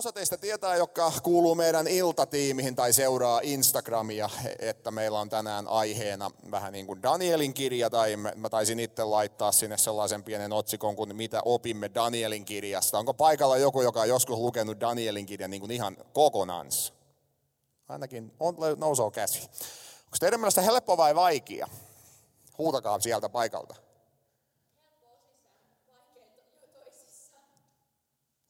osa teistä tietää, joka kuuluu meidän iltatiimihin tai seuraa Instagramia, että meillä on tänään aiheena vähän niin kuin Danielin kirja, tai mä taisin itse laittaa sinne sellaisen pienen otsikon kuin Mitä opimme Danielin kirjasta. Onko paikalla joku, joka on joskus lukenut Danielin kirjan niin kuin ihan kokonansa? Ainakin on, nousoo käsi. Onko teidän mielestä helppo vai vaikea? Huutakaa sieltä paikalta.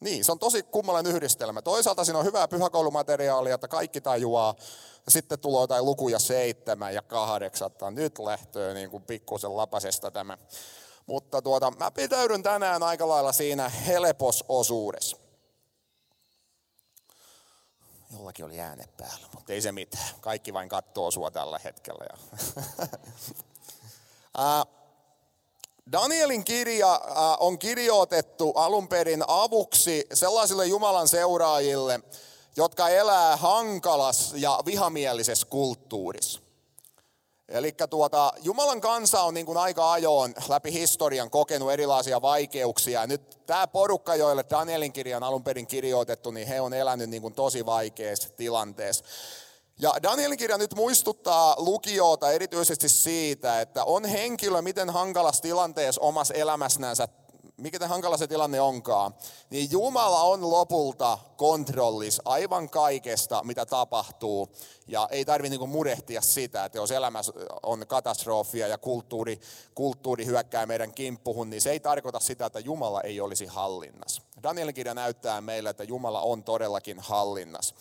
Niin, se on tosi kummallinen yhdistelmä. Toisaalta siinä on hyvää pyhäkoulumateriaalia, että kaikki tajuaa. Ja sitten tulee jotain lukuja seitsemän ja kahdeksan. Nyt lähtöö niin kuin pikkusen lapasesta tämä. Mutta tuota, mä pitäydyn tänään aika lailla siinä helpososuudessa. Jollakin oli ääne päällä, mutta ei se mitään. Kaikki vain katsoo sua tällä hetkellä. Danielin kirja on kirjoitettu alun perin avuksi sellaisille Jumalan seuraajille, jotka elää hankalas ja vihamielisessä kulttuurissa. Eli tuota, Jumalan kansa on niin kuin aika ajoin läpi historian kokenut erilaisia vaikeuksia. Nyt tämä porukka, joille Danielin kirja on alun perin kirjoitettu, niin he on elänyt niin kuin tosi vaikeassa tilanteessa. Ja Danielin kirja nyt muistuttaa lukijoita erityisesti siitä, että on henkilö miten hankalassa tilanteessa omassa elämässänsä mikä hankala se tilanne onkaan, niin Jumala on lopulta kontrollis aivan kaikesta, mitä tapahtuu. Ja ei tarvitse niinku murehtia sitä, että jos elämä on katastrofia ja kulttuuri, kulttuuri hyökkää meidän kimppuhun, niin se ei tarkoita sitä, että Jumala ei olisi hallinnassa. Danielin kirja näyttää meille, että Jumala on todellakin hallinnassa.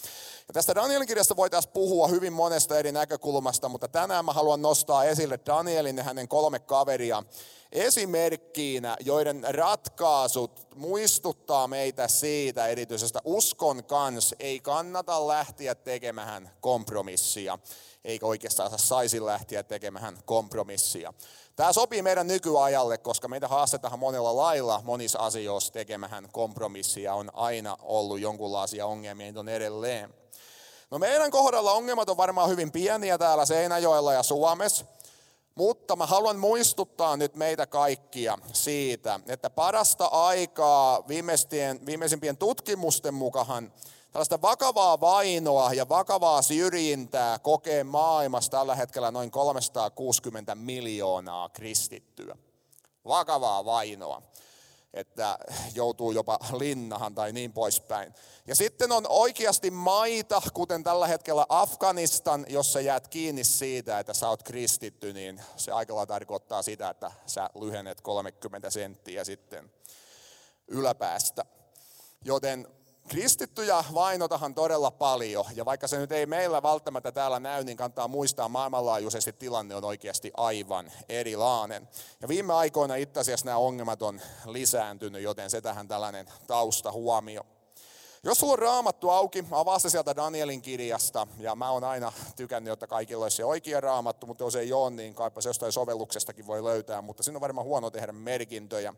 Ja tästä Danielin kirjasta voitaisiin puhua hyvin monesta eri näkökulmasta, mutta tänään mä haluan nostaa esille Danielin ja hänen kolme kaveria, esimerkkiinä, joiden ratkaisut muistuttaa meitä siitä erityisestä uskon kans ei kannata lähteä tekemään kompromissia, eikä oikeastaan saisi lähteä tekemään kompromissia. Tämä sopii meidän nykyajalle, koska meitä haastetaan monella lailla monissa asioissa tekemään kompromissia. On aina ollut jonkunlaisia ongelmia, niitä on edelleen. No meidän kohdalla ongelmat on varmaan hyvin pieniä täällä Seinäjoella ja Suomessa. Mutta mä haluan muistuttaa nyt meitä kaikkia siitä, että parasta aikaa viimeisimpien tutkimusten mukaan tällaista vakavaa vainoa ja vakavaa syrjintää kokee maailmassa tällä hetkellä noin 360 miljoonaa kristittyä. Vakavaa vainoa että joutuu jopa linnahan tai niin poispäin. Ja sitten on oikeasti maita, kuten tällä hetkellä Afganistan, jossa jäät kiinni siitä, että sä oot kristitty, niin se aikalla tarkoittaa sitä, että sä lyhennet 30 senttiä sitten yläpäästä. Joten Kristittyjä vainotahan todella paljon, ja vaikka se nyt ei meillä välttämättä täällä näy, niin kannattaa muistaa maailmanlaajuisesti tilanne on oikeasti aivan erilainen. Ja viime aikoina itse asiassa nämä ongelmat on lisääntynyt, joten se tähän tällainen tausta huomio. Jos sulla on raamattu auki, avaa se sieltä Danielin kirjasta, ja mä oon aina tykännyt, että kaikilla olisi se oikea raamattu, mutta jos ei ole, niin kaipa se jostain sovelluksestakin voi löytää, mutta siinä on varmaan huono tehdä merkintöjä.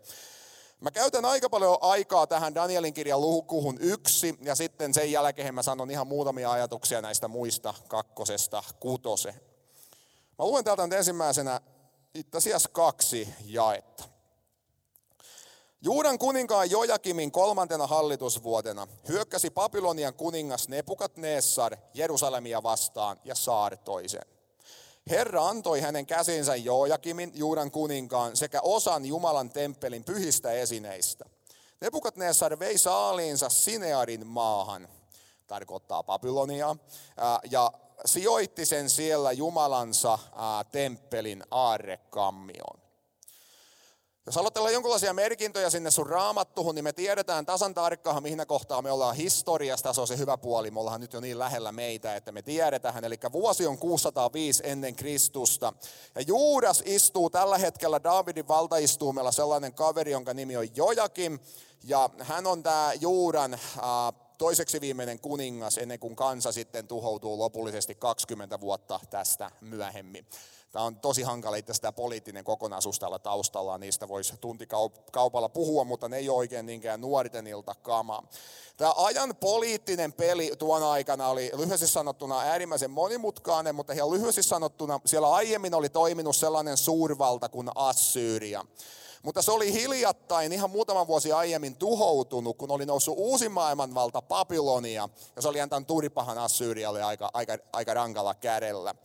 Mä käytän aika paljon aikaa tähän Danielin kirjan lukuhun yksi, ja sitten sen jälkeen mä sanon ihan muutamia ajatuksia näistä muista kakkosesta kutose. Mä luen täältä nyt ensimmäisenä itse asiassa kaksi jaetta. Juudan kuninkaan Jojakimin kolmantena hallitusvuotena hyökkäsi Babylonian kuningas Nebukadnessar Jerusalemia vastaan ja saartoi sen. Herra antoi hänen käsinsä Joojakimin, Juudan kuninkaan, sekä osan Jumalan temppelin pyhistä esineistä. Nebukadnessar vei saaliinsa Sinearin maahan, tarkoittaa Babylonia, ja sijoitti sen siellä Jumalansa temppelin aarrekammioon. Jos olla jonkinlaisia merkintöjä sinne sun raamattuhun, niin me tiedetään tasan tarkkaan, mihin kohtaa me ollaan historiasta. Se on se hyvä puoli. Me ollaan nyt jo niin lähellä meitä, että me tiedetään. Eli vuosi on 605 ennen Kristusta. Ja Juudas istuu tällä hetkellä Davidin valtaistuumella sellainen kaveri, jonka nimi on Jojakim. Ja hän on tämä Juudan toiseksi viimeinen kuningas ennen kuin kansa sitten tuhoutuu lopullisesti 20 vuotta tästä myöhemmin. Tämä on tosi hankala itse tämä poliittinen kokonaisuus täällä taustalla, niistä voisi tuntikaupalla puhua, mutta ne ei ole oikein niinkään nuorten iltakamaa. Tämä ajan poliittinen peli tuona aikana oli lyhyesti sanottuna äärimmäisen monimutkainen, mutta ihan lyhyesti sanottuna siellä aiemmin oli toiminut sellainen suurvalta kuin Assyria. Mutta se oli hiljattain ihan muutaman vuosi aiemmin tuhoutunut, kun oli noussut uusi maailmanvalta Babylonia, ja se oli antanut Turipahan Assyrialle aika, aika, aika rankalla kädellä.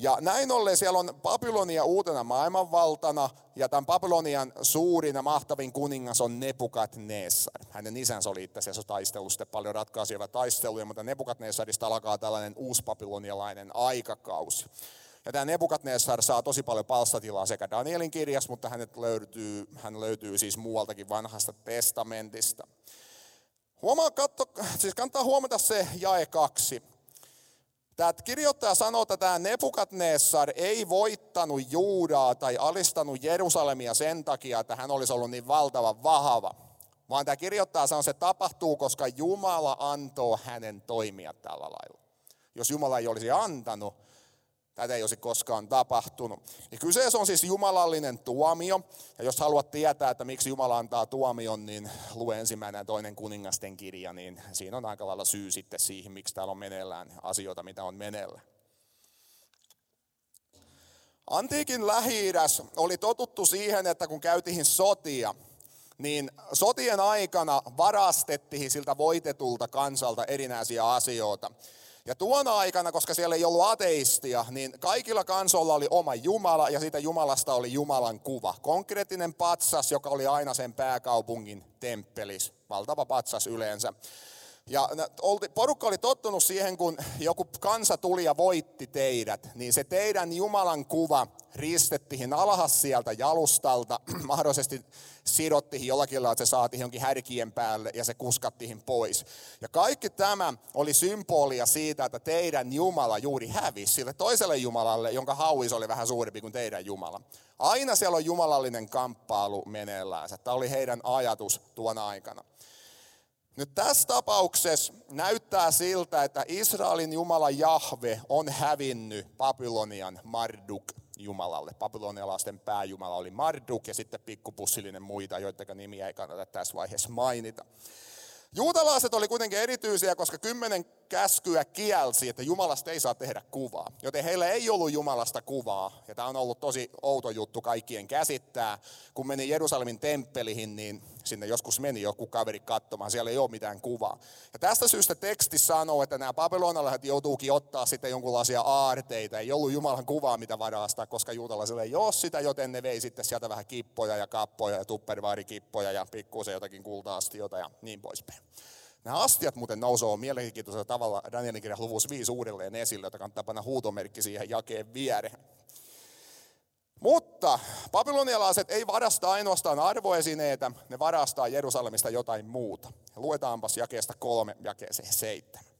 Ja näin ollen siellä on Babylonia uutena maailmanvaltana, ja tämän Babylonian suurin ja mahtavin kuningas on Nebukadnessar. Hänen isänsä oli itse asiassa taistellut sitten paljon ratkaisevia taisteluja, mutta Nebukadnessarista alkaa tällainen uusbabylonialainen aikakausi. Ja tämä Nebukadnessar saa tosi paljon palstatilaa sekä Danielin kirjassa, mutta hänet löytyy, hän löytyy siis muualtakin vanhasta testamentista. Huomaa, katso, siis kannattaa huomata se jae kaksi. Tämä kirjoittaja sanoo, että tämä Nebukadnessar ei voittanut Juudaa tai alistanut Jerusalemia sen takia, että hän olisi ollut niin valtavan vahva. Vaan tämä kirjoittaja sanoo, että se tapahtuu, koska Jumala antoi hänen toimia tällä lailla. Jos Jumala ei olisi antanut, Tätä ei olisi koskaan tapahtunut. Ja kyseessä on siis jumalallinen tuomio. Ja jos haluat tietää, että miksi Jumala antaa tuomion, niin lue ensimmäinen ja toinen kuningasten kirja, niin siinä on aika lailla syy sitten siihen, miksi täällä on meneillään asioita, mitä on meneillään. Antiikin lähi oli totuttu siihen, että kun käytiin sotia, niin sotien aikana varastettiin siltä voitetulta kansalta erinäisiä asioita. Ja tuona aikana, koska siellä ei ollut ateistia, niin kaikilla kansoilla oli oma Jumala ja siitä Jumalasta oli Jumalan kuva. Konkreettinen patsas, joka oli aina sen pääkaupungin temppelis. Valtava patsas yleensä. Ja porukka oli tottunut siihen, kun joku kansa tuli ja voitti teidät, niin se teidän Jumalan kuva ristettiin alhas sieltä jalustalta, mahdollisesti sidottiin jollakin lailla, että se saatiin jonkin härkien päälle ja se kuskattiin pois. Ja kaikki tämä oli symbolia siitä, että teidän Jumala juuri hävisi sille toiselle Jumalalle, jonka hauis oli vähän suurempi kuin teidän Jumala. Aina siellä on jumalallinen kamppailu meneillään. Tämä oli heidän ajatus tuona aikana. Nyt tässä tapauksessa näyttää siltä, että Israelin Jumala Jahve on hävinnyt Babylonian Marduk Jumalalle. Babylonialaisten pääjumala oli Marduk ja sitten pikkupussillinen muita, joiden nimiä ei kannata tässä vaiheessa mainita. Juutalaiset oli kuitenkin erityisiä, koska kymmenen käskyä kielsi, että Jumalasta ei saa tehdä kuvaa. Joten heillä ei ollut Jumalasta kuvaa. Ja tämä on ollut tosi outo juttu kaikkien käsittää. Kun meni Jerusalemin temppeliin, niin sinne joskus meni joku kaveri katsomaan. Siellä ei ole mitään kuvaa. Ja tästä syystä teksti sanoo, että nämä babylonalaiset joutuukin ottaa sitten jonkunlaisia aarteita. Ei ollut Jumalan kuvaa, mitä varastaa, koska juutalaisille ei ole sitä, joten ne vei sitten sieltä vähän kippoja ja kappoja ja tuppervaarikippoja ja pikkuisen jotakin kulta-astioita ja niin poispäin. Nämä astiat muuten nousee mielenkiintoisella tavalla Danielin kirjan luvussa 5 uudelleen esille, jota kannattaa panna huutomerkki siihen jakeen viereen. Mutta babylonialaiset ei varasta ainoastaan arvoesineitä, ne varastaa Jerusalemista jotain muuta. Luetaanpas jakeesta kolme jakeeseen seitsemän.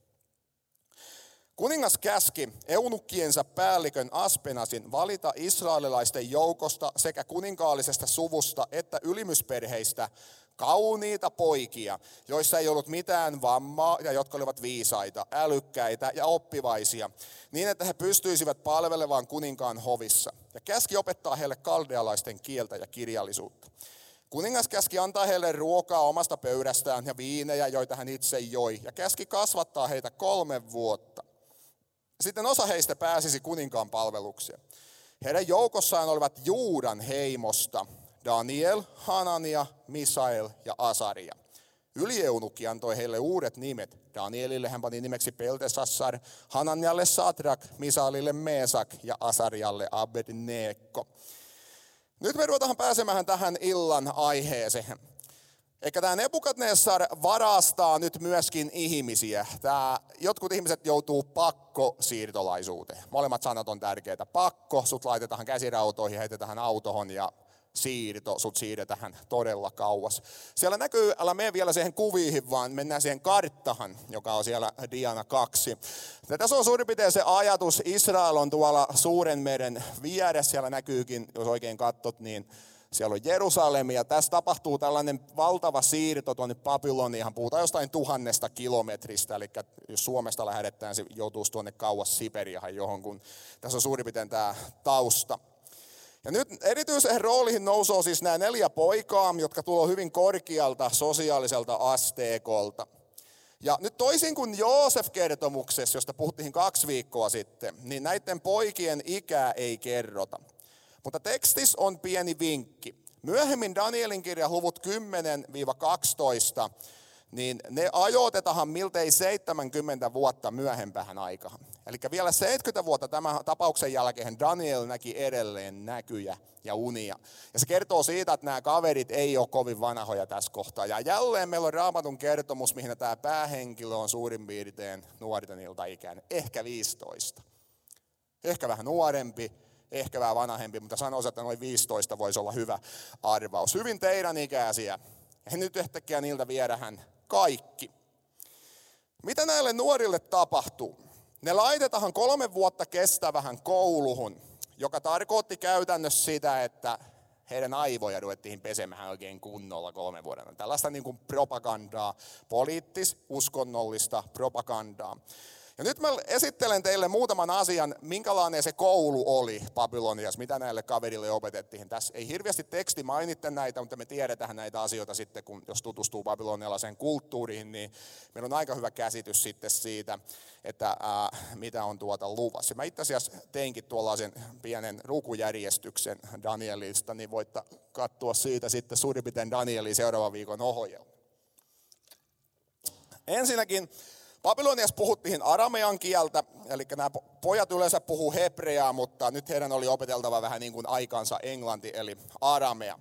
Kuningas käski eunukkiensa päällikön Aspenasin valita israelilaisten joukosta sekä kuninkaallisesta suvusta että ylimysperheistä kauniita poikia, joissa ei ollut mitään vammaa ja jotka olivat viisaita, älykkäitä ja oppivaisia, niin että he pystyisivät palvelemaan kuninkaan hovissa. Ja käski opettaa heille kaldealaisten kieltä ja kirjallisuutta. Kuningas käski antaa heille ruokaa omasta pöydästään ja viinejä, joita hän itse joi, ja käski kasvattaa heitä kolme vuotta. Sitten osa heistä pääsisi kuninkaan palveluksia. Heidän joukossaan olivat Juudan heimosta Daniel, Hanania, Misael ja Asaria. Ylieunukki antoi heille uudet nimet. Danielille hän pani nimeksi Peltesassar, Hananialle Satrak, Misaelille Mesak ja Asarialle Abednego. Nyt me ruvetaan pääsemään tähän illan aiheeseen. Eikä tämä Nebukadnessar varastaa nyt myöskin ihmisiä. Tämä, jotkut ihmiset joutuu pakko siirtolaisuuteen. Molemmat sanat on tärkeitä. Pakko, sut laitetaan käsirautoihin, heitetään autohon ja siirto, sut siirretään todella kauas. Siellä näkyy, älä mene vielä siihen kuviin, vaan mennään siihen karttahan, joka on siellä Diana 2. Ja tässä on suurin piirtein se ajatus, Israel on tuolla suuren meren vieressä, siellä näkyykin, jos oikein katsot, niin siellä on Jerusalem ja tässä tapahtuu tällainen valtava siirto tuonne Babyloniaan. Puhutaan jostain tuhannesta kilometristä, eli jos Suomesta lähdetään, se joutuisi tuonne kauas Siperiahan johonkin. Tässä on suurin piirtein tämä tausta. Ja nyt erityisen rooliin nousee siis nämä neljä poikaa, jotka tulee hyvin korkealta sosiaaliselta asteekolta. Ja nyt toisin kuin Joosef-kertomuksessa, josta puhuttiin kaksi viikkoa sitten, niin näiden poikien ikää ei kerrota. Mutta tekstis on pieni vinkki. Myöhemmin Danielin kirja luvut 10-12, niin ne ajoitetaan miltei 70 vuotta myöhempään aikaan. Eli vielä 70 vuotta tämän tapauksen jälkeen Daniel näki edelleen näkyjä ja unia. Ja se kertoo siitä, että nämä kaverit ei ole kovin vanhoja tässä kohtaa. Ja jälleen meillä on raamatun kertomus, mihin tämä päähenkilö on suurin piirtein nuorten ikäinen, ehkä 15. Ehkä vähän nuorempi, ehkä vähän vanhempi, mutta sanoisin, että noin 15 voisi olla hyvä arvaus. Hyvin teidän ikäisiä. Ja nyt yhtäkkiä niiltä viedään kaikki. Mitä näille nuorille tapahtuu? Ne laitetaan kolme vuotta kestävähän kouluhun, joka tarkoitti käytännössä sitä, että heidän aivoja ruvettiin pesemään oikein kunnolla kolme vuoden. Tällaista niin kuin propagandaa, poliittis, uskonnollista propagandaa. Ja nyt mä esittelen teille muutaman asian, minkälainen se koulu oli Babylonias, mitä näille kaverille opetettiin. Tässä ei hirveästi teksti mainitte näitä, mutta me tiedetään näitä asioita sitten, kun jos tutustuu babylonialaiseen kulttuuriin, niin meillä on aika hyvä käsitys sitten siitä, että ää, mitä on tuota luvassa. Mä itse asiassa teinkin tuollaisen pienen lukujärjestyksen Danielista, niin voitte katsoa siitä sitten suurin piirtein Danielin seuraavan viikon ohjelma. Ensinnäkin Babyloniassa puhuttiin aramean kieltä, eli nämä pojat yleensä puhuu hebreaa, mutta nyt heidän oli opeteltava vähän niin kuin aikansa englanti, eli aramea.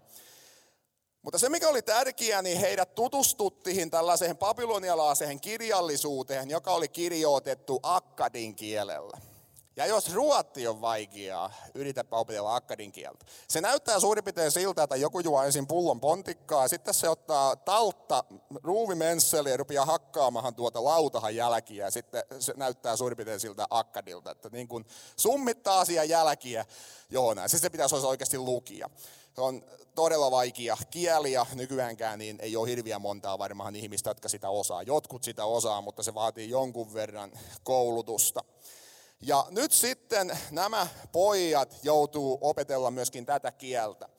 Mutta se, mikä oli tärkeää, niin heidät tutustuttiin tällaiseen babylonialaiseen kirjallisuuteen, joka oli kirjoitettu akkadin kielellä. Ja jos ruotti on vaikeaa, yritäpä opetella akkadin kieltä. Se näyttää suurin piirtein siltä, että joku juo ensin pullon pontikkaa, sitten se ottaa taltta ruuvimensseli ja rupeaa hakkaamaan tuota lautahan jälkiä, ja sitten se näyttää suurin piirtein siltä akkadilta, että niin kuin summittaa asia jälkiä, joo näin. Siis se pitäisi olla oikeasti lukia. Se on todella vaikea kieli ja nykyäänkään niin ei ole hirviä montaa varmaan ihmistä, jotka sitä osaa. Jotkut sitä osaa, mutta se vaatii jonkun verran koulutusta. Ja nyt sitten nämä pojat joutuu opetella myöskin tätä kieltä.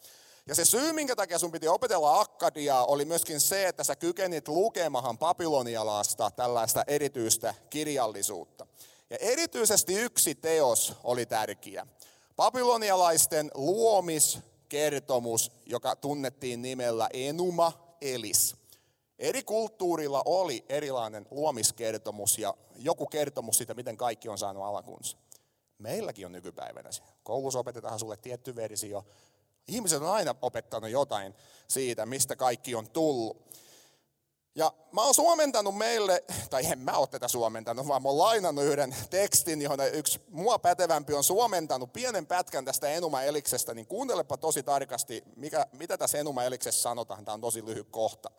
Ja se syy, minkä takia sun piti opetella akkadiaa, oli myöskin se, että sä kykenit lukemahan babylonialaista tällaista erityistä kirjallisuutta. Ja erityisesti yksi teos oli tärkeä. Babylonialaisten luomiskertomus, joka tunnettiin nimellä Enuma Elis. Eri kulttuurilla oli erilainen luomiskertomus ja joku kertomus siitä, miten kaikki on saanut alkunsa. Meilläkin on nykypäivänä se. Koulussa opetetaan sulle tietty versio. Ihmiset on aina opettanut jotain siitä, mistä kaikki on tullut. Ja mä oon suomentanut meille, tai en mä ole tätä suomentanut, vaan mä oon lainannut yhden tekstin, johon yksi mua pätevämpi on suomentanut pienen pätkän tästä Enuma Eliksestä, niin kuuntelepa tosi tarkasti, mikä, mitä tässä Enuma Eliksessä sanotaan, tämä on tosi lyhyt kohta.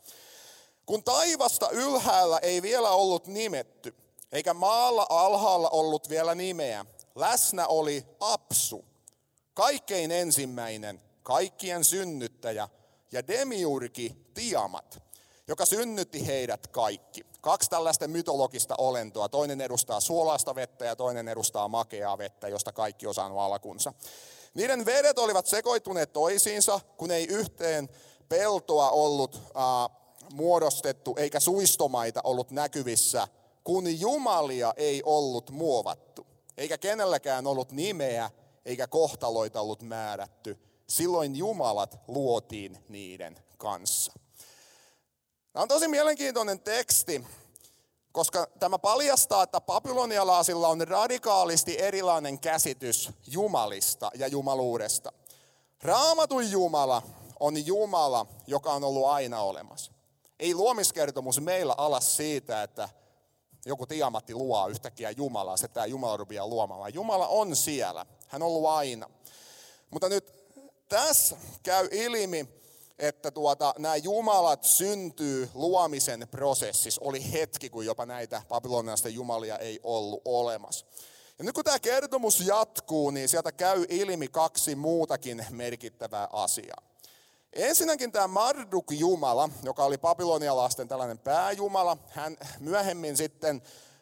Kun taivasta ylhäällä ei vielä ollut nimetty, eikä maalla alhaalla ollut vielä nimeä, läsnä oli Apsu, kaikkein ensimmäinen, kaikkien synnyttäjä ja demiurgi Tiamat, joka synnytti heidät kaikki. Kaksi tällaista mytologista olentoa. Toinen edustaa suolaista vettä ja toinen edustaa makeaa vettä, josta kaikki on saanut alkunsa. Niiden vedet olivat sekoittuneet toisiinsa, kun ei yhteen peltoa ollut äh, muodostettu eikä suistomaita ollut näkyvissä, kun jumalia ei ollut muovattu, eikä kenelläkään ollut nimeä eikä kohtaloita ollut määrätty. Silloin jumalat luotiin niiden kanssa. Tämä on tosi mielenkiintoinen teksti, koska tämä paljastaa, että babylonialaisilla on radikaalisti erilainen käsitys Jumalista ja jumaluudesta. Raamatun Jumala on Jumala, joka on ollut aina olemassa. Ei luomiskertomus meillä alas siitä, että joku tiamatti luo yhtäkkiä Jumalaa, se tämä Jumala rupeaa luomaan. Jumala on siellä, hän on ollut aina. Mutta nyt tässä käy ilmi, että tuota, nämä jumalat syntyy luomisen prosessissa. Oli hetki, kun jopa näitä babylonialaisten jumalia ei ollut olemassa. Ja nyt kun tämä kertomus jatkuu, niin sieltä käy ilmi kaksi muutakin merkittävää asiaa. Ensinnäkin tämä Marduk-jumala, joka oli babylonialaisten tällainen pääjumala, hän myöhemmin sitten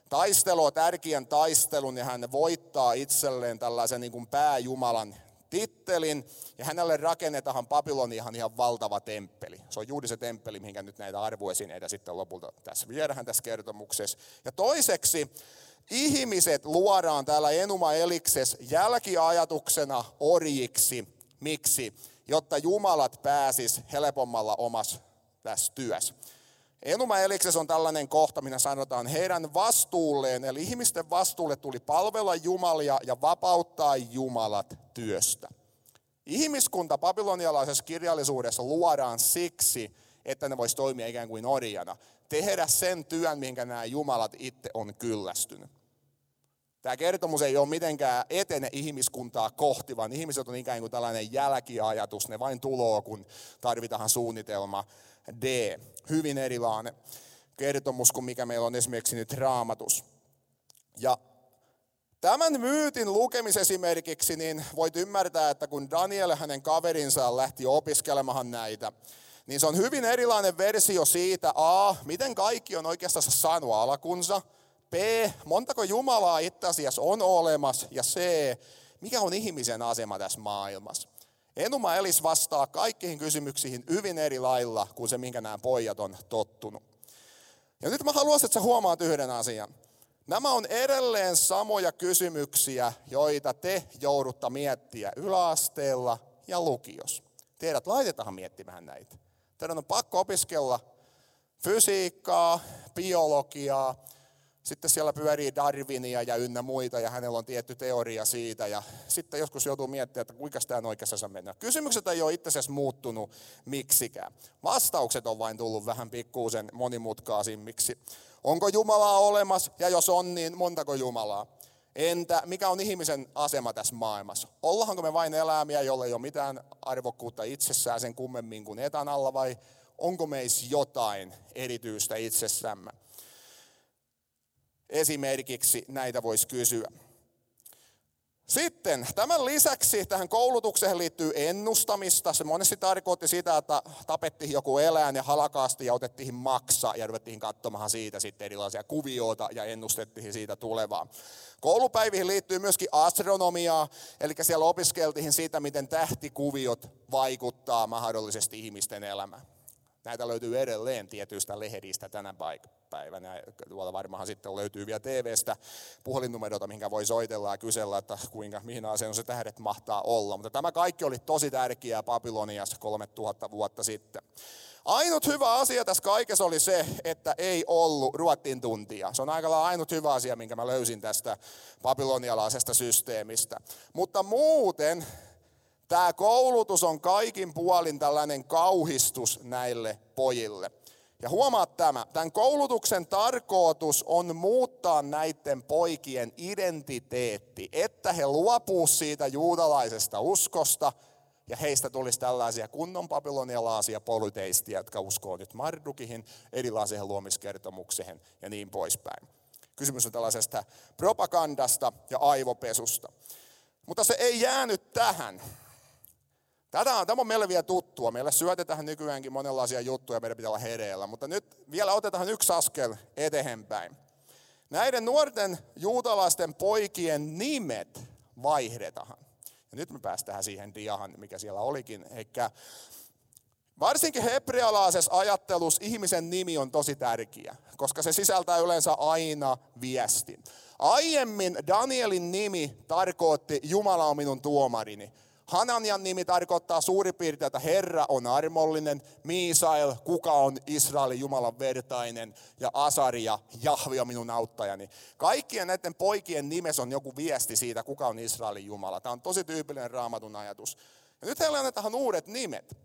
taistelua tärkeän taistelun ja hän voittaa itselleen tällaisen niin kuin pääjumalan tittelin ja hänelle rakennetaan Babyloniahan ihan valtava temppeli. Se on juuri se temppeli, mihinkä nyt näitä arvoesineitä sitten lopulta tässä viedään tässä kertomuksessa. Ja toiseksi ihmiset luodaan täällä Enuma Elikses jälkiajatuksena orjiksi. Miksi? Jotta Jumalat pääsis helpommalla omassa tässä työssä. Enuma Elikses on tällainen kohta, minä sanotaan, heidän vastuulleen, eli ihmisten vastuulle tuli palvella Jumalia ja vapauttaa Jumalat työstä. Ihmiskunta babylonialaisessa kirjallisuudessa luodaan siksi, että ne voisi toimia ikään kuin orjana. Tehdä sen työn, minkä nämä Jumalat itse on kyllästynyt. Tämä kertomus ei ole mitenkään etene ihmiskuntaa kohti, vaan ihmiset on ikään kuin tällainen jälkiajatus. Ne vain tuloo, kun tarvitaan suunnitelma D. Hyvin erilainen kertomus kuin mikä meillä on esimerkiksi nyt raamatus. Ja Tämän myytin lukemisesimerkiksi niin voit ymmärtää, että kun Daniel hänen kaverinsa lähti opiskelemaan näitä, niin se on hyvin erilainen versio siitä, A, miten kaikki on oikeastaan saanut alkunsa, B, montako Jumalaa itse asiassa on olemassa, ja C, mikä on ihmisen asema tässä maailmassa. Enuma Elis vastaa kaikkiin kysymyksiin hyvin eri lailla kuin se, minkä nämä pojat on tottunut. Ja nyt mä haluaisin, että sä huomaat yhden asian. Nämä on edelleen samoja kysymyksiä, joita te joudutta miettiä yläasteella ja lukios. Teidät laitetaan miettimään näitä. Teidän on pakko opiskella fysiikkaa, biologiaa, sitten siellä pyörii Darwinia ja ynnä muita ja hänellä on tietty teoria siitä ja sitten joskus joutuu miettimään, että kuinka tämä on oikeassa mennä. Kysymykset ei ole itse asiassa muuttunut miksikään. Vastaukset on vain tullut vähän pikkuusen monimutkaisimmiksi. Onko Jumalaa olemassa ja jos on, niin montako Jumalaa? Entä mikä on ihmisen asema tässä maailmassa? Ollaanko me vain eläimiä, jolle ei ole mitään arvokkuutta itsessään sen kummemmin kuin etan alla vai onko meissä jotain erityistä itsessämme? Esimerkiksi näitä voisi kysyä. Sitten tämän lisäksi tähän koulutukseen liittyy ennustamista. Se monesti tarkoitti sitä, että tapettiin joku eläin ja halakaasti ja otettiin maksa ja ruvettiin katsomaan siitä sitten erilaisia kuvioita ja ennustettiin siitä tulevaa. Koulupäiviin liittyy myöskin astronomiaa, eli siellä opiskeltiin siitä, miten tähtikuviot vaikuttaa mahdollisesti ihmisten elämään. Näitä löytyy edelleen tietyistä lehdistä tänä päivänä. Tuolla varmaan sitten löytyy vielä TVstä puhelinnumeroita, mihinkä voi soitella ja kysellä, että kuinka, mihin se tähdet mahtaa olla. Mutta tämä kaikki oli tosi tärkeää Babyloniassa 3000 vuotta sitten. Ainut hyvä asia tässä kaikessa oli se, että ei ollut ruottin tuntia. Se on aika ainut hyvä asia, minkä mä löysin tästä babylonialaisesta systeemistä. Mutta muuten Tämä koulutus on kaikin puolin tällainen kauhistus näille pojille. Ja huomaat tämä, tämän koulutuksen tarkoitus on muuttaa näiden poikien identiteetti, että he luopuu siitä juutalaisesta uskosta ja heistä tulisi tällaisia kunnon babylonialaisia polyteistia, jotka uskoo nyt Mardukihin, erilaiseen luomiskertomukseen ja niin poispäin. Kysymys on tällaisesta propagandasta ja aivopesusta. Mutta se ei jäänyt tähän. Tätä on, tämä on meille vielä tuttua. Meille syötetään nykyäänkin monenlaisia juttuja, meidän pitää olla hereillä. Mutta nyt vielä otetaan yksi askel eteenpäin. Näiden nuorten juutalaisten poikien nimet vaihdetaan. Ja nyt me päästään siihen diahan, mikä siellä olikin. Eikä varsinkin hebrealaisessa ajattelussa ihmisen nimi on tosi tärkeä, koska se sisältää yleensä aina viestin. Aiemmin Danielin nimi tarkoitti Jumala on minun tuomarini. Hananian nimi tarkoittaa suurin piirtein, että Herra on armollinen, Miisael, kuka on Israelin Jumalan vertainen, ja Asaria, Jahvi on minun auttajani. Kaikkien näiden poikien nimessä on joku viesti siitä, kuka on Israelin Jumala. Tämä on tosi tyypillinen raamatun ajatus. Ja nyt heille annetaan uudet nimet.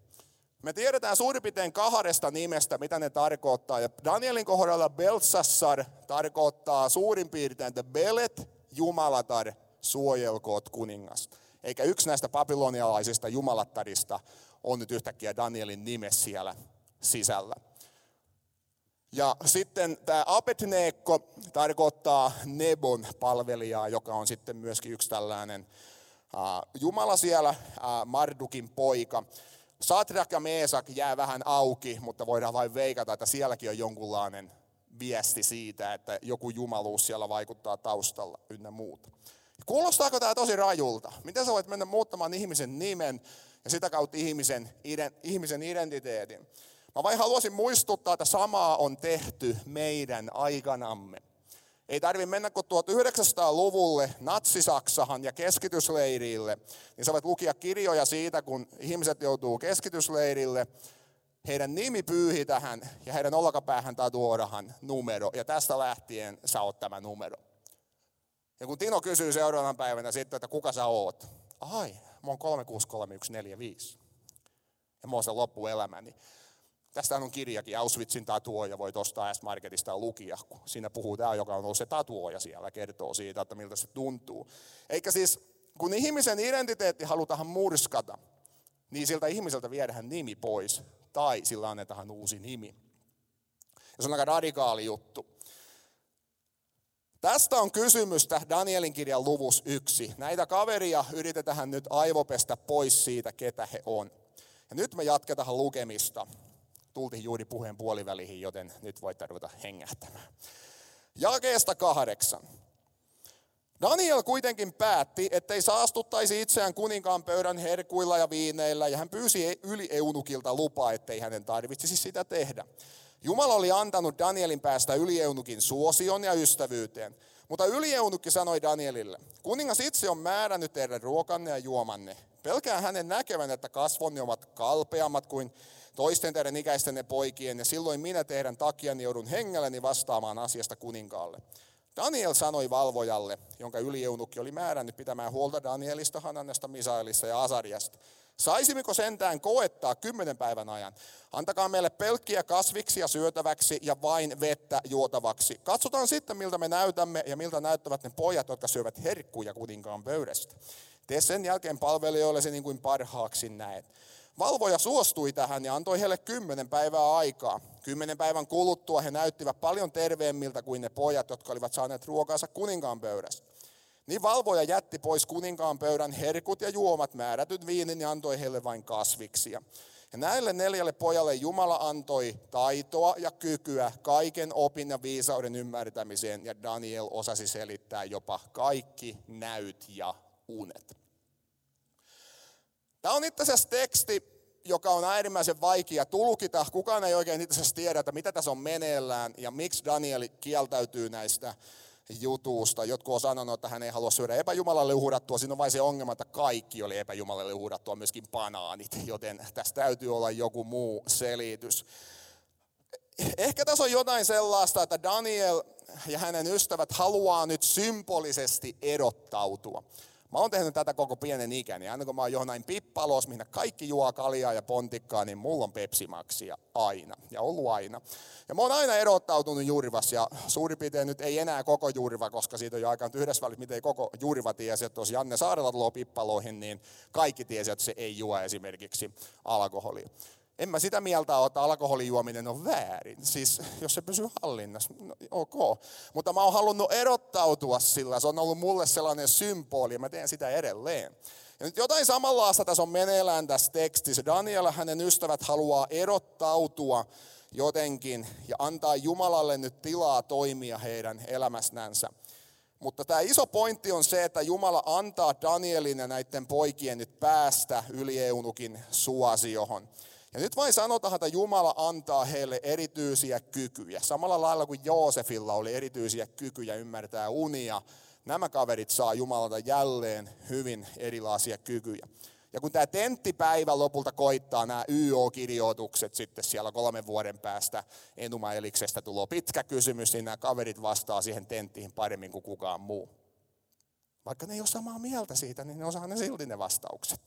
Me tiedetään suurin piirtein kahdesta nimestä, mitä ne tarkoittaa. Ja Danielin kohdalla Belsassar tarkoittaa suurin piirtein, että Belet, Jumalatar, suojelkoot kuningasta eikä yksi näistä babylonialaisista jumalattarista on nyt yhtäkkiä Danielin nime siellä sisällä. Ja sitten tämä Abednego tarkoittaa Nebon palvelijaa, joka on sitten myöskin yksi tällainen Jumala siellä, Mardukin poika. Satrak ja Meesak jää vähän auki, mutta voidaan vain veikata, että sielläkin on jonkunlainen viesti siitä, että joku jumaluus siellä vaikuttaa taustalla ynnä muuta. Kuulostaako tämä tosi rajulta? Miten sä voit mennä muuttamaan ihmisen nimen ja sitä kautta ihmisen, ihmisen identiteetin? Mä vain haluaisin muistuttaa, että samaa on tehty meidän aikanamme. Ei tarvi mennä kuin 1900-luvulle Natsi-Saksahan ja keskitysleirille, niin sä voit lukia kirjoja siitä, kun ihmiset joutuu keskitysleirille, heidän nimi pyyhi tähän ja heidän olkapäähän tatuodahan numero. Ja tästä lähtien sä oot tämä numero. Ja kun Tino kysyy seuraavan päivänä sitten, että kuka sä oot? Ai, mä oon 363145. Ja mä oon sen loppuelämäni. Tästä on kirjakin, Auschwitzin tatuoja, voit ostaa S-Marketista lukia, kun siinä puhuu tämä, joka on ollut se tatuoja siellä, kertoo siitä, että miltä se tuntuu. Eikä siis, kun ihmisen identiteetti halutaan murskata, niin siltä ihmiseltä viedään nimi pois, tai sillä annetaan uusi nimi. Ja se on aika radikaali juttu. Tästä on kysymystä Danielin kirjan luvus yksi. Näitä kaveria yritetään nyt aivopestä pois siitä, ketä he on. Ja nyt me jatketaan lukemista tultiin juuri puheen puoliväliin, joten nyt voitte ruveta hengähtämään. Jakeesta kahdeksan. Daniel kuitenkin päätti, ettei saastuttaisi itseään kuninkaan pöydän herkuilla ja viineillä, ja hän pyysi yli eunukilta lupaa, ettei hänen tarvitsisi sitä tehdä. Jumala oli antanut Danielin päästä ylieunukin suosion ja ystävyyteen. Mutta ylieunukki sanoi Danielille, kuningas itse on määrännyt teidän ruokanne ja juomanne. Pelkää hänen näkevän, että kasvonne ovat kalpeammat kuin toisten teidän ikäistenne poikien, ja silloin minä teidän takiani joudun hengelleni vastaamaan asiasta kuninkaalle. Daniel sanoi valvojalle, jonka ylieunukki oli määrännyt pitämään huolta Danielista, Hanannesta, Misaelista ja Asariasta. Saisimmeko sentään koettaa kymmenen päivän ajan? Antakaa meille pelkkiä kasviksia syötäväksi ja vain vettä juotavaksi. Katsotaan sitten, miltä me näytämme ja miltä näyttävät ne pojat, jotka syövät herkkuja kuninkaan pöydästä. Tee sen jälkeen palvelijoillesi niin kuin parhaaksi näet. Valvoja suostui tähän ja antoi heille kymmenen päivää aikaa. Kymmenen päivän kuluttua he näyttivät paljon terveemmiltä kuin ne pojat, jotka olivat saaneet ruokansa kuninkaan pöydästä. Niin valvoja jätti pois kuninkaan pöydän herkut ja juomat määrätyt viinin ja antoi heille vain kasviksia. Ja näille neljälle pojalle Jumala antoi taitoa ja kykyä kaiken opin ja viisauden ymmärtämiseen, ja Daniel osasi selittää jopa kaikki näyt ja unet. Tämä on itse asiassa teksti, joka on äärimmäisen vaikea tulkita. Kukaan ei oikein itse asiassa tiedä, että mitä tässä on meneillään ja miksi Daniel kieltäytyy näistä jutusta. Jotkut on sanonut, että hän ei halua syödä epäjumalalle uhrattua. Siinä on vain se ongelma, että kaikki oli epäjumalalle uhrattua, myöskin banaanit. Joten tässä täytyy olla joku muu selitys. Ehkä tässä on jotain sellaista, että Daniel ja hänen ystävät haluaa nyt symbolisesti erottautua. Mä oon tehnyt tätä koko pienen ikäni. Aina kun mä oon jonain pippalos, mihin kaikki juo kaljaa ja pontikkaa, niin mulla on pepsimaksia aina. Ja ollut aina. Ja mä oon aina erottautunut juurivas ja suurin piirtein nyt ei enää koko juuriva, koska siitä on jo aikaan yhdessä välissä, miten ei koko juuriva tiesi, että jos Janne Saarella tulee pippaloihin, niin kaikki tiesi, että se ei juo esimerkiksi alkoholia. En mä sitä mieltä ole, että alkoholijuominen on väärin. Siis jos se pysyy hallinnassa, no, ok. Mutta mä oon halunnut erottautua sillä. Se on ollut mulle sellainen symboli ja mä teen sitä edelleen. Ja nyt jotain samanlaista tässä on meneillään tässä tekstissä. Daniel hänen ystävät haluaa erottautua jotenkin ja antaa Jumalalle nyt tilaa toimia heidän elämässänsä. Mutta tämä iso pointti on se, että Jumala antaa Danielin ja näiden poikien nyt päästä ylieunukin suosiohon. Ja nyt vain sanotaan, että Jumala antaa heille erityisiä kykyjä. Samalla lailla kuin Joosefilla oli erityisiä kykyjä ymmärtää unia, nämä kaverit saa Jumalalta jälleen hyvin erilaisia kykyjä. Ja kun tämä tenttipäivä lopulta koittaa, nämä YO-kirjoitukset sitten siellä kolmen vuoden päästä Enuma Eliksestä tulee pitkä kysymys, niin nämä kaverit vastaa siihen tenttiin paremmin kuin kukaan muu. Vaikka ne ei ole samaa mieltä siitä, niin ne osaa ne silti ne vastaukset.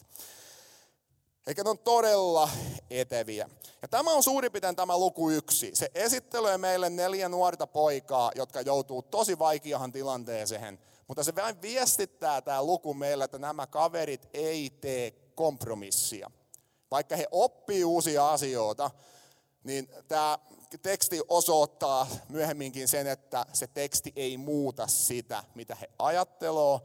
Eikä ne on todella eteviä. Ja tämä on suurin piirtein tämä luku yksi. Se esittelee meille neljä nuorta poikaa, jotka joutuu tosi vaikeahan tilanteeseen. Mutta se vain viestittää tämä luku meille, että nämä kaverit ei tee kompromissia. Vaikka he oppii uusia asioita, niin tämä teksti osoittaa myöhemminkin sen, että se teksti ei muuta sitä, mitä he ajatteloo,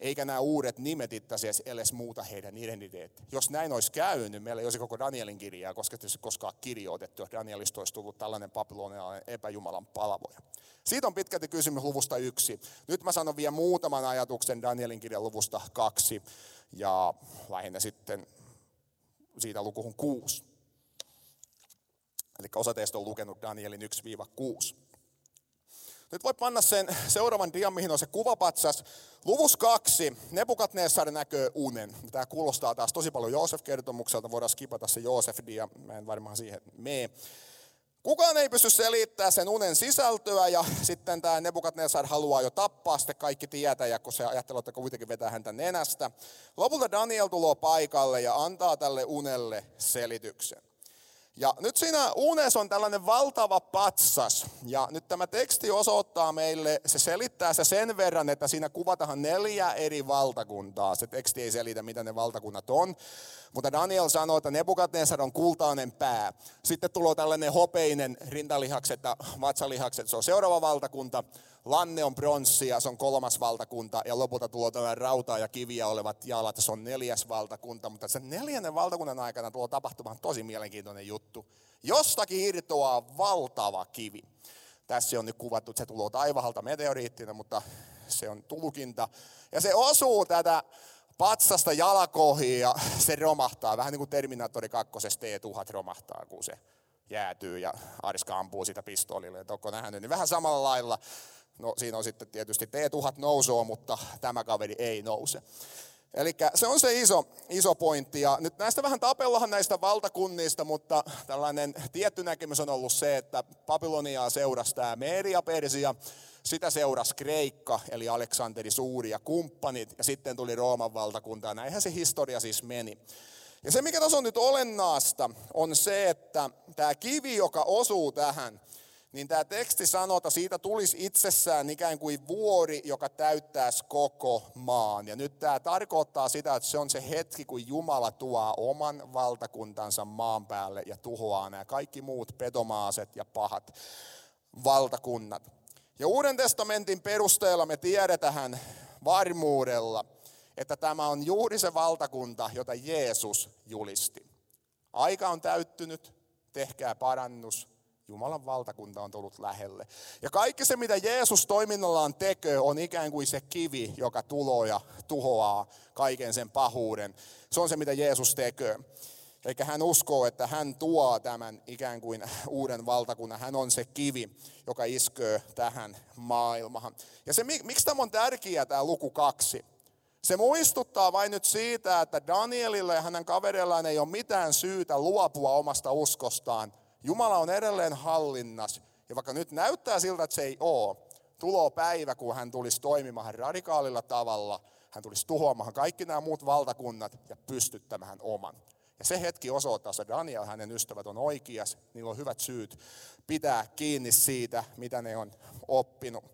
eikä nämä uudet nimet itse asiassa edes muuta heidän identiteetti. Jos näin olisi käynyt, meillä ei olisi koko Danielin kirjaa, koska se koskaan kirjoitettu, jos Danielista olisi tullut tällainen babylonialainen epäjumalan palvoja. Siitä on pitkälti kysymys luvusta yksi. Nyt mä sanon vielä muutaman ajatuksen Danielin kirjan luvusta kaksi ja lähinnä sitten siitä lukuhun kuusi. Eli osa teistä on lukenut Danielin 1-6. Nyt voi panna sen seuraavan dian, mihin on se kuvapatsas. Luvus kaksi, Nebukadnessar näkee unen. Tämä kuulostaa taas tosi paljon Joosef-kertomukselta, voidaan skipata se Joosef-dia, mä en varmaan siihen mene. Kukaan ei pysty selittämään sen unen sisältöä ja sitten tämä Nebukadnessar haluaa jo tappaa sitten kaikki tietäjä, kun se ajattelee, että kuitenkin vetää häntä nenästä. Lopulta Daniel tulee paikalle ja antaa tälle unelle selityksen. Ja nyt siinä unessa on tällainen valtava patsas. Ja nyt tämä teksti osoittaa meille, se selittää se sen verran, että siinä kuvataan neljä eri valtakuntaa. Se teksti ei selitä, mitä ne valtakunnat on. Mutta Daniel sanoo, että Nebukadnessar on kultainen pää. Sitten tulee tällainen hopeinen rintalihakset ja vatsalihakset, se on seuraava valtakunta. Lanne on pronssia, se on kolmas valtakunta. Ja lopulta tulee tällainen rautaa ja kiviä olevat jalat, se on neljäs valtakunta. Mutta sen neljännen valtakunnan aikana tulee tapahtumaan tosi mielenkiintoinen juttu. Jostakin irtoaa valtava kivi. Tässä on nyt kuvattu, että se tulee taivahalta meteoriittina, mutta se on tulukinta. Ja se osuu tätä patsasta jalkoihin ja se romahtaa. Vähän niin kuin Terminaattori 2 T1000 romahtaa, kun se jäätyy ja Ariska ampuu sitä pistoolille. Et onko nähnyt, niin vähän samalla lailla. No siinä on sitten tietysti T1000 nousoo, mutta tämä kaveri ei nouse. Eli se on se iso, iso pointti. Ja nyt näistä vähän tapellaan näistä valtakunnista, mutta tällainen tietty näkemys on ollut se, että Babyloniaa seurasi tämä Media Persia, sitä seurasi Kreikka, eli Aleksanteri Suuri ja kumppanit, ja sitten tuli Rooman valtakunta. Näinhän se historia siis meni. Ja se, mikä tässä on nyt olennaista, on se, että tämä kivi, joka osuu tähän, niin tämä teksti sanoo, että siitä tulisi itsessään ikään kuin vuori, joka täyttäisi koko maan. Ja nyt tämä tarkoittaa sitä, että se on se hetki, kun Jumala tuo oman valtakuntansa maan päälle ja tuhoaa nämä kaikki muut pedomaaset ja pahat valtakunnat. Ja Uuden testamentin perusteella me tiedetään varmuudella, että tämä on juuri se valtakunta, jota Jeesus julisti. Aika on täyttynyt, tehkää parannus, Jumalan valtakunta on tullut lähelle. Ja kaikki se, mitä Jeesus toiminnallaan tekee, on ikään kuin se kivi, joka tuloa ja tuhoaa kaiken sen pahuuden. Se on se, mitä Jeesus tekee. Eikä hän uskoo, että hän tuo tämän ikään kuin uuden valtakunnan. Hän on se kivi, joka iskee tähän maailmaan. Ja se, miksi tämä on tärkeää, tämä luku kaksi? Se muistuttaa vain nyt siitä, että Danielille ja hänen kavereillaan ei ole mitään syytä luopua omasta uskostaan. Jumala on edelleen hallinnas. Ja vaikka nyt näyttää siltä, että se ei ole, tulo päivä, kun hän tulisi toimimaan radikaalilla tavalla, hän tulisi tuhoamaan kaikki nämä muut valtakunnat ja pystyttämään oman. Ja se hetki osoittaa, että Daniel, hänen ystävät on oikeas, niillä on hyvät syyt pitää kiinni siitä, mitä ne on oppinut.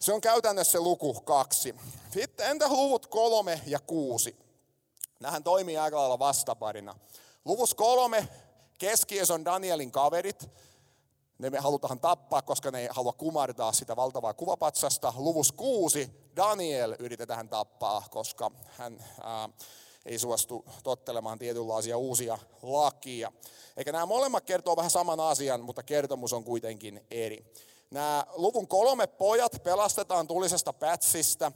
Se on käytännössä luku kaksi. Sitten entä luvut kolme ja kuusi? Nämähän toimii aika lailla vastaparina. Luvus kolme, keskiössä on Danielin kaverit. Ne me halutaan tappaa, koska ne ei halua kumartaa sitä valtavaa kuvapatsasta. Luvus kuusi, Daniel yritetään tappaa, koska hän ää, ei suostu tottelemaan tietynlaisia uusia lakia. Eikä nämä molemmat kertoo vähän saman asian, mutta kertomus on kuitenkin eri. Nämä luvun kolme pojat pelastetaan tulisesta pätsistä.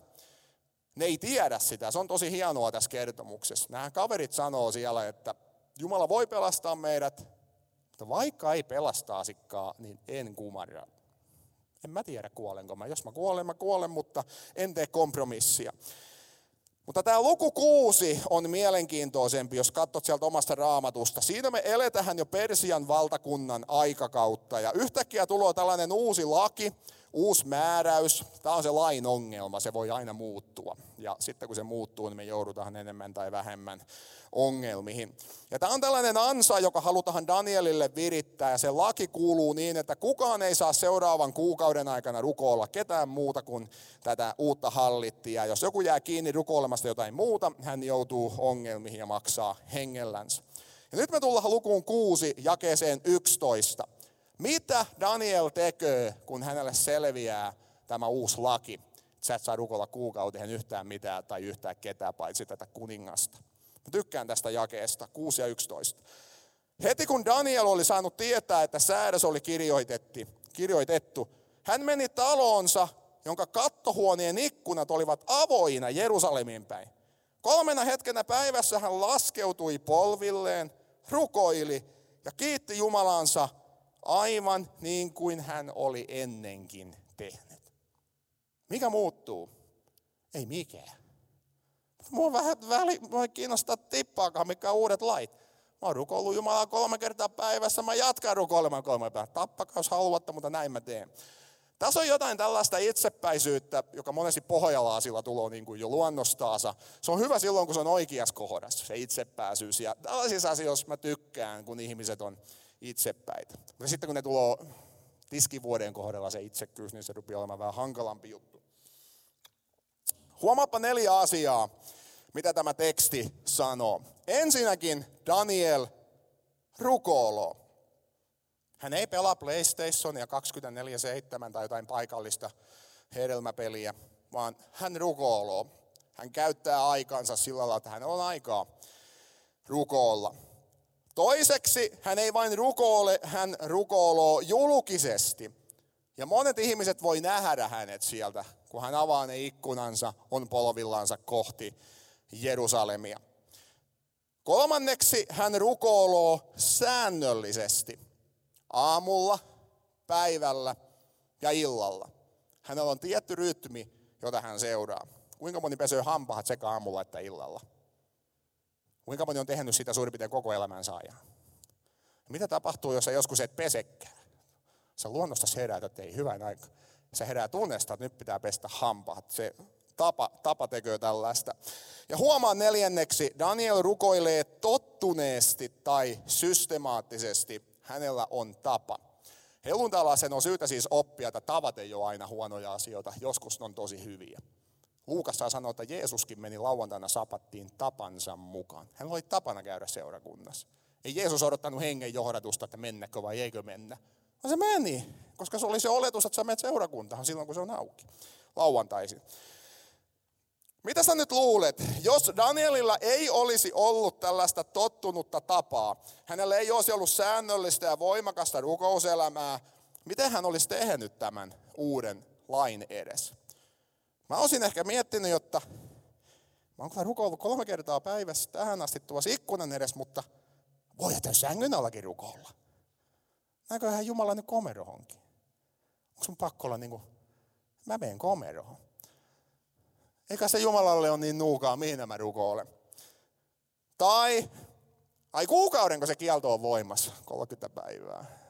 Ne ei tiedä sitä, se on tosi hienoa tässä kertomuksessa. Nämä kaverit sanoo siellä, että Jumala voi pelastaa meidät, mutta vaikka ei pelastaasikaan, niin en kumarra. En mä tiedä kuolenko mä. Jos mä kuolen, mä kuolen, mutta en tee kompromissia. Mutta tämä luku kuusi on mielenkiintoisempi, jos katsot sieltä omasta raamatusta. Siinä me eletään jo Persian valtakunnan aikakautta ja yhtäkkiä tulee tällainen uusi laki, uusi määräys. Tämä on se lain ongelma, se voi aina muuttua. Ja sitten kun se muuttuu, niin me joudutaan enemmän tai vähemmän ongelmiin. Ja tämä on tällainen ansa, joka halutaan Danielille virittää. Ja se laki kuuluu niin, että kukaan ei saa seuraavan kuukauden aikana rukoilla ketään muuta kuin tätä uutta hallittia. Jos joku jää kiinni rukoilemasta jotain muuta, hän joutuu ongelmiin ja maksaa hengellänsä. Ja nyt me tullaan lukuun 6, jakeeseen 11. Mitä Daniel tekee, kun hänelle selviää tämä uusi laki? Sä et saa rukoilla kuukauteen yhtään mitään tai yhtään ketään paitsi tätä kuningasta. Mä tykkään tästä jakeesta, 6 ja 11. Heti kun Daniel oli saanut tietää, että säädös oli kirjoitettu, hän meni taloonsa, jonka kattohuoneen ikkunat olivat avoina Jerusalemin päin. Kolmena hetkenä päivässä hän laskeutui polvilleen, rukoili ja kiitti Jumalansa aivan niin kuin hän oli ennenkin tehnyt. Mikä muuttuu? Ei mikään. Mua vähän väli, mua ei kiinnostaa tippaakaan, mikä uudet lait. Mä oon rukoillut Jumalaa kolme kertaa päivässä, mä jatkan rukoilemaan kolme päivää. Tappakaa jos haluatte, mutta näin mä teen. Tässä on jotain tällaista itsepäisyyttä, joka monesti pohjalaasilla tulee niin kuin jo luonnostaansa. Se on hyvä silloin, kun se on oikeassa kohdassa, se itsepääsyys. Ja tällaisissa asioissa mä tykkään, kun ihmiset on itsepäitä. Mutta sitten kun ne tulee tiskivuoden kohdalla se itsekkyys, niin se rupeaa olemaan vähän hankalampi juttu. Huomaappa neljä asiaa, mitä tämä teksti sanoo. Ensinnäkin Daniel rukoiloo. Hän ei pelaa PlayStationia 24-7 tai jotain paikallista hedelmäpeliä, vaan hän rukoiloo. Hän käyttää aikansa sillä lailla, että hän on aikaa rukoilla. Toiseksi hän ei vain rukoile, hän rukoiloo julkisesti. Ja monet ihmiset voi nähdä hänet sieltä, kun hän avaa ne ikkunansa, on polvillansa kohti Jerusalemia. Kolmanneksi hän rukoiloo säännöllisesti. Aamulla, päivällä ja illalla. Hänellä on tietty rytmi, jota hän seuraa. Kuinka moni pesee hampaat sekä aamulla että illalla? Kuinka moni on tehnyt sitä suurin piirtein koko elämänsä ajan? Mitä tapahtuu, jos sä joskus et pesekään? Sä luonnosta herää, että ei hyvän aika. Se herää tunnesta, että nyt pitää pestä hampaat. Se tapa, tapa tekee tällaista. Ja huomaa neljänneksi, Daniel rukoilee tottuneesti tai systemaattisesti. Hänellä on tapa. Helluntalaisen on syytä siis oppia, että tavat ei ole aina huonoja asioita, joskus ne on tosi hyviä. Luukas saa sanoa, että Jeesuskin meni lauantaina sapattiin tapansa mukaan. Hän oli tapana käydä seurakunnassa. Ei Jeesus odottanut hengen johdatusta, että mennäkö vai eikö mennä. Vaan se meni, koska se oli se oletus, että sä menet seurakuntaan silloin, kun se on auki. Lauantaisin. Mitä sä nyt luulet, jos Danielilla ei olisi ollut tällaista tottunutta tapaa, hänellä ei olisi ollut säännöllistä ja voimakasta rukouselämää, miten hän olisi tehnyt tämän uuden lain edes? Mä olisin ehkä miettinyt, että mä oon rukoillut kolme kertaa päivässä tähän asti tuossa ikkunan edes, mutta voi että sängyn allakin rukoilla. Näköhän Jumala nyt komerohonkin. Onko sun pakko olla niin kuin, mä menen komerohon. Eikä se Jumalalle on niin nuukaa, mihin mä rukoilen. Tai, ai kuukaudenko se kielto on voimassa, 30 päivää.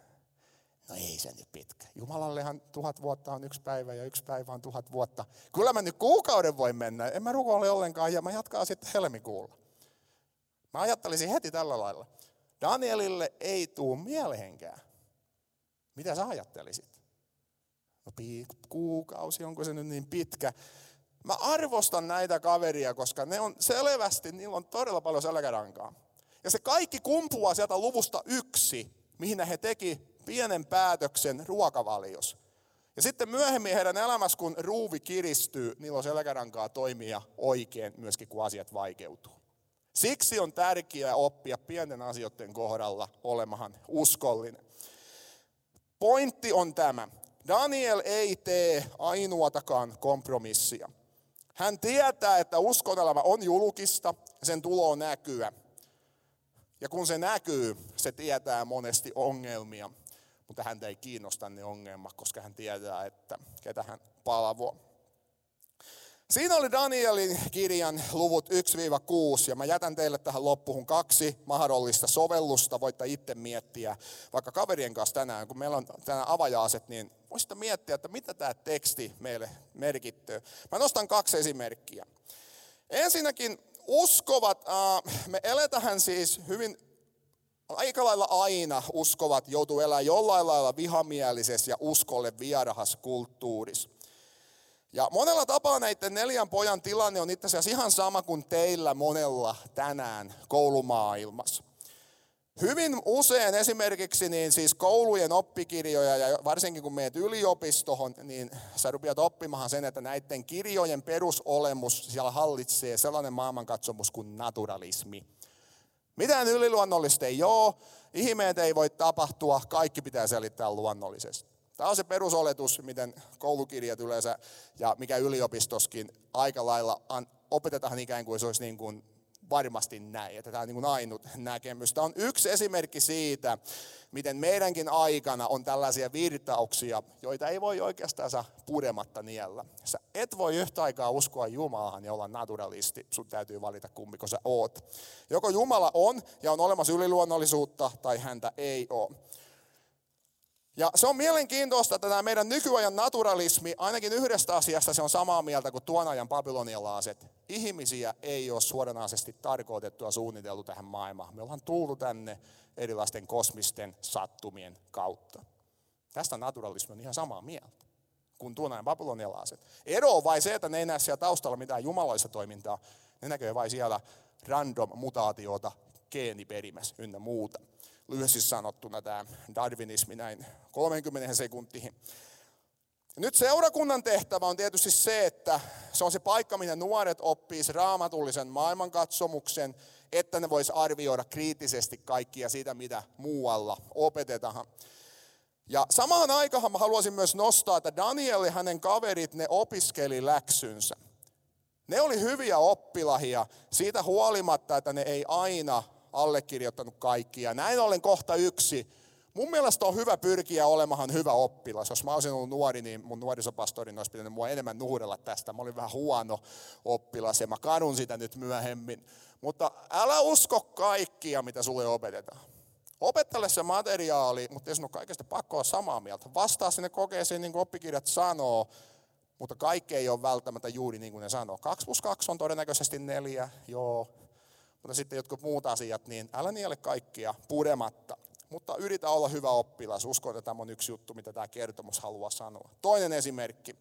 No ei se nyt pitkä. Jumalallehan tuhat vuotta on yksi päivä ja yksi päivä on tuhat vuotta. Kyllä mä nyt kuukauden voi mennä. En mä rukoile ollenkaan ja mä jatkaa sitten helmikuulla. Mä ajattelisin heti tällä lailla. Danielille ei tuu mielehenkään. Mitä sä ajattelisit? No kuukausi, onko se nyt niin pitkä? Mä arvostan näitä kaveria, koska ne on selvästi, niillä on todella paljon selkärankaa. Ja se kaikki kumpuaa sieltä luvusta yksi, mihin he teki pienen päätöksen ruokavalios. Ja sitten myöhemmin heidän elämässä, kun ruuvi kiristyy, niillä on selkärankaa toimia oikein myöskin, kun asiat vaikeutuu. Siksi on tärkeää oppia pienten asioiden kohdalla olemahan uskollinen. Pointti on tämä. Daniel ei tee ainoatakaan kompromissia. Hän tietää, että uskonelämä on julkista sen tulo näkyä. Ja kun se näkyy, se tietää monesti ongelmia mutta häntä ei kiinnosta ne ongelmat, koska hän tietää, että ketä hän palvoo. Siinä oli Danielin kirjan luvut 1-6 ja mä jätän teille tähän loppuun kaksi mahdollista sovellusta. Voitte itse miettiä vaikka kaverien kanssa tänään, kun meillä on tänään avajaiset, niin voisitte miettiä, että mitä tämä teksti meille merkittyy. Mä nostan kaksi esimerkkiä. Ensinnäkin uskovat, me eletään siis hyvin aika lailla aina uskovat joutuu elämään jollain lailla vihamielisessä ja uskolle vierahas kulttuurissa. Ja monella tapaa näiden neljän pojan tilanne on itse asiassa ihan sama kuin teillä monella tänään koulumaailmassa. Hyvin usein esimerkiksi niin siis koulujen oppikirjoja ja varsinkin kun meet yliopistoon, niin sä rupeat oppimaan sen, että näiden kirjojen perusolemus siellä hallitsee sellainen maailmankatsomus kuin naturalismi. Mitään yliluonnollista ei ole, ihmeet ei voi tapahtua, kaikki pitää selittää luonnollisesti. Tämä on se perusoletus, miten koulukirjat yleensä ja mikä yliopistoskin aika lailla opetetaan ikään kuin se olisi niin kuin varmasti näin, että tämä on niin ainut näkemys. Tämä on yksi esimerkki siitä, miten meidänkin aikana on tällaisia virtauksia, joita ei voi oikeastaan purematta niellä. Sä et voi yhtä aikaa uskoa Jumalaan ja olla naturalisti, sun täytyy valita kummiko sä oot. Joko Jumala on ja on olemassa yliluonnollisuutta tai häntä ei ole. Ja se on mielenkiintoista, että tämä meidän nykyajan naturalismi, ainakin yhdestä asiasta se on samaa mieltä kuin tuon ajan babylonialaiset. Ihmisiä ei ole suoranaisesti tarkoitettu ja suunniteltu tähän maailmaan. Me ollaan tullut tänne erilaisten kosmisten sattumien kautta. Tästä naturalismi on ihan samaa mieltä kuin tuon ajan babylonialaiset. Ero on vain se, että ne ei näe siellä taustalla mitään jumalaista toimintaa. Ne näkee vain siellä random mutaatiota geeniperimässä ynnä muuta lyhyesti sanottuna tämä darwinismi näin 30 sekuntiin. Nyt seurakunnan tehtävä on tietysti se, että se on se paikka, minne nuoret oppis raamatullisen maailmankatsomuksen, että ne vois arvioida kriittisesti kaikkia sitä, mitä muualla opetetaan. Ja samaan aikaan mä haluaisin myös nostaa, että Daniel ja hänen kaverit, ne opiskeli läksynsä. Ne oli hyviä oppilahia siitä huolimatta, että ne ei aina allekirjoittanut kaikkia. Näin ollen kohta yksi. Mun mielestä on hyvä pyrkiä olemahan hyvä oppilas. Jos mä olisin ollut nuori, niin mun nuorisopastori olisi pitänyt mua enemmän nuhdella tästä. Mä olin vähän huono oppilas ja mä kadun sitä nyt myöhemmin. Mutta älä usko kaikkia, mitä sulle opetetaan. Opettele se materiaali, mutta ei ole kaikesta pakko olla samaa mieltä. Vastaa sinne kokeeseen, niin kuin oppikirjat sanoo, mutta kaikki ei ole välttämättä juuri niin kuin ne sanoo. 2 plus 2 on todennäköisesti neljä, joo, mutta sitten jotkut muut asiat, niin älä niele kaikkia purematta. Mutta yritä olla hyvä oppilas. Uskon, että tämä on yksi juttu, mitä tämä kertomus haluaa sanoa. Toinen esimerkki.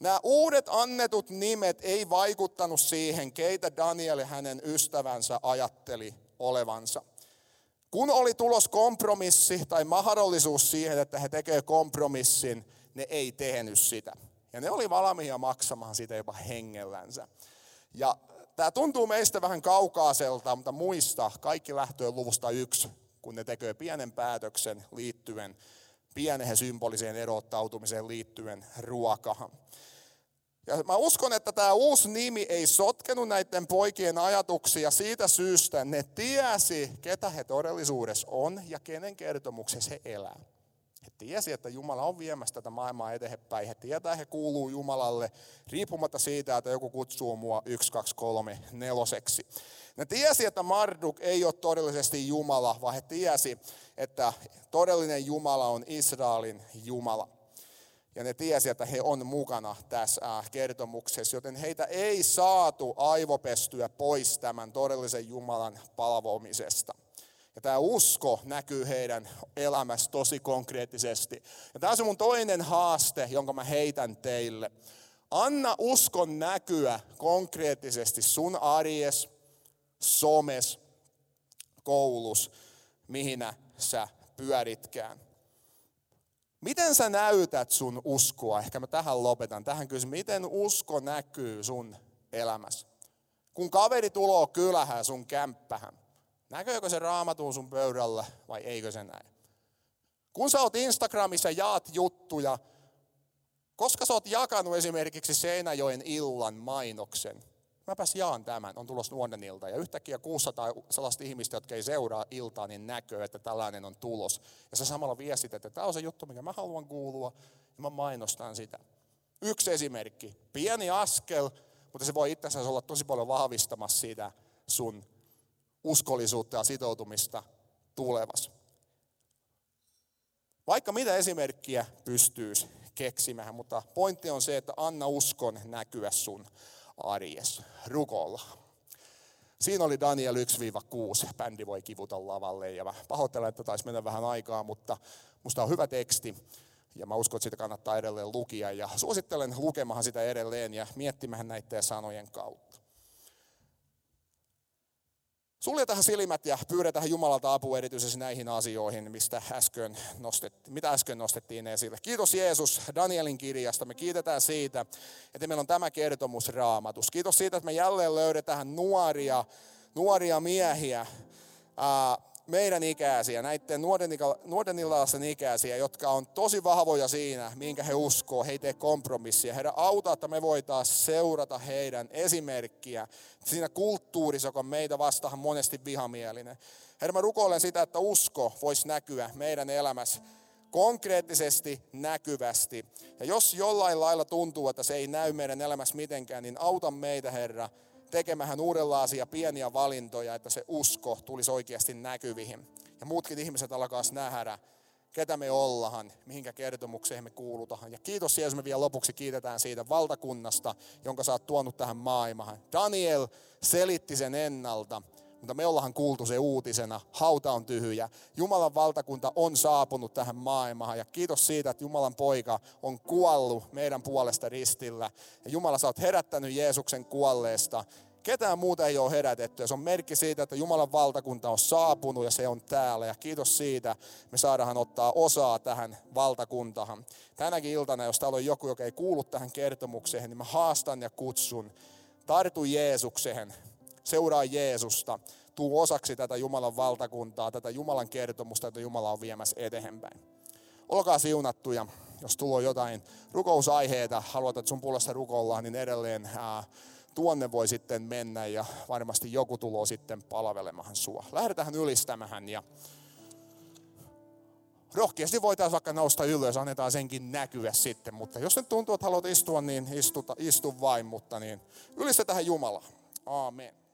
Nämä uudet annetut nimet ei vaikuttanut siihen, keitä Daniel hänen ystävänsä ajatteli olevansa. Kun oli tulos kompromissi tai mahdollisuus siihen, että he tekevät kompromissin, ne ei tehnyt sitä. Ja ne oli valmiita maksamaan sitä jopa hengellänsä. Ja Tämä tuntuu meistä vähän kaukaiselta, mutta muista, kaikki lähtöön luvusta yksi, kun ne tekee pienen päätöksen liittyen pieneen symboliseen erottautumiseen liittyen ruokahan. Ja mä uskon, että tämä uusi nimi ei sotkenut näiden poikien ajatuksia siitä syystä, ne tiesi, ketä he todellisuudessa on ja kenen kertomuksessa he elää. He tiesi, että Jumala on viemässä tätä maailmaa eteenpäin. He tietää, he kuuluu Jumalalle, riippumatta siitä, että joku kutsuu mua 1, 2, 3, neloseksi. Ne tiesi, että Marduk ei ole todellisesti Jumala, vaan he tiesi, että todellinen Jumala on Israelin Jumala. Ja ne tiesi, että he on mukana tässä äh, kertomuksessa, joten heitä ei saatu aivopestyä pois tämän todellisen Jumalan palvomisesta. Ja tämä usko näkyy heidän elämässä tosi konkreettisesti. Ja tämä on se mun toinen haaste, jonka mä heitän teille. Anna uskon näkyä konkreettisesti sun arjes, somes, koulus, mihin sä pyöritkään. Miten sä näytät sun uskoa? Ehkä mä tähän lopetan. Tähän kysyn, miten usko näkyy sun elämässä? Kun kaveri tuloo kylähän sun kämppähän, Näköykö se raamatuun sun pöydällä vai eikö se näin? Kun sä oot Instagramissa jaat juttuja, koska sä oot jakanut esimerkiksi Seinäjoen illan mainoksen, mäpäs jaan tämän, on tulossa nuoren ilta. Ja yhtäkkiä 600 sellaista ihmistä, jotka ei seuraa iltaa, niin näkö, että tällainen on tulos. Ja sä samalla viestit, että tämä on se juttu, mikä mä haluan kuulua, ja mä mainostan sitä. Yksi esimerkki, pieni askel, mutta se voi itse asiassa olla tosi paljon vahvistamassa siitä sun uskollisuutta ja sitoutumista tulevassa. Vaikka mitä esimerkkiä pystyisi keksimään, mutta pointti on se, että anna uskon näkyä sun arjes. Rukolla. Siinä oli Daniel 1-6. Bändi voi kivuta lavalle ja mä pahoittelen, että taisi mennä vähän aikaa, mutta musta on hyvä teksti ja mä uskon, että sitä kannattaa edelleen lukia ja suosittelen lukemahan sitä edelleen ja miettimään näiden sanojen kautta. Suljetaan silmät ja pyydetään Jumalalta apua erityisesti näihin asioihin, mistä äsken nostettiin, mitä äsken nostettiin esille. Kiitos Jeesus Danielin kirjasta. Me kiitetään siitä, että meillä on tämä kertomus raamatus. Kiitos siitä, että me jälleen löydetään nuoria, nuoria miehiä, ää, meidän ikäisiä, näiden nuoren, nuoren ikäisiä, jotka on tosi vahvoja siinä, minkä he uskoo, he ei tee kompromissia. Herra, auta, että me voitaisiin seurata heidän esimerkkiä siinä kulttuurissa, joka on meitä vastaan monesti vihamielinen. Herra, mä rukoilen sitä, että usko voisi näkyä meidän elämässä konkreettisesti, näkyvästi. Ja jos jollain lailla tuntuu, että se ei näy meidän elämässä mitenkään, niin auta meitä, Herra, tekemään uudenlaisia pieniä valintoja, että se usko tulisi oikeasti näkyvihin. Ja muutkin ihmiset alkaa nähdä, ketä me ollaan, mihinkä kertomukseen me kuulutaan. Ja kiitos Jeesus, me vielä lopuksi kiitetään siitä valtakunnasta, jonka sä oot tuonut tähän maailmaan. Daniel selitti sen ennalta, mutta me ollaan kuultu se uutisena. Hauta on tyhjä. Jumalan valtakunta on saapunut tähän maailmaan. Ja kiitos siitä, että Jumalan poika on kuollut meidän puolesta ristillä. Ja Jumala, sä oot herättänyt Jeesuksen kuolleesta. Ketään muuta ei ole herätetty. Ja se on merkki siitä, että Jumalan valtakunta on saapunut ja se on täällä. Ja kiitos siitä, me saadaan ottaa osaa tähän valtakuntahan. Tänäkin iltana, jos täällä on joku, joka ei kuulu tähän kertomukseen, niin mä haastan ja kutsun. Tartu Jeesukseen seuraa Jeesusta, tuu osaksi tätä Jumalan valtakuntaa, tätä Jumalan kertomusta, jota Jumala on viemässä eteenpäin. Olkaa siunattuja, jos tulee jotain rukousaiheita, haluat, että sun puolesta rukoillaan, niin edelleen ää, tuonne voi sitten mennä ja varmasti joku tulee sitten palvelemaan sua. Lähdetään ylistämään ja rohkeasti voitaisiin vaikka nousta ylös, annetaan senkin näkyä sitten, mutta jos nyt tuntuu, että haluat istua, niin istu, istu vain, mutta niin ylistetään Jumalaa. Amen.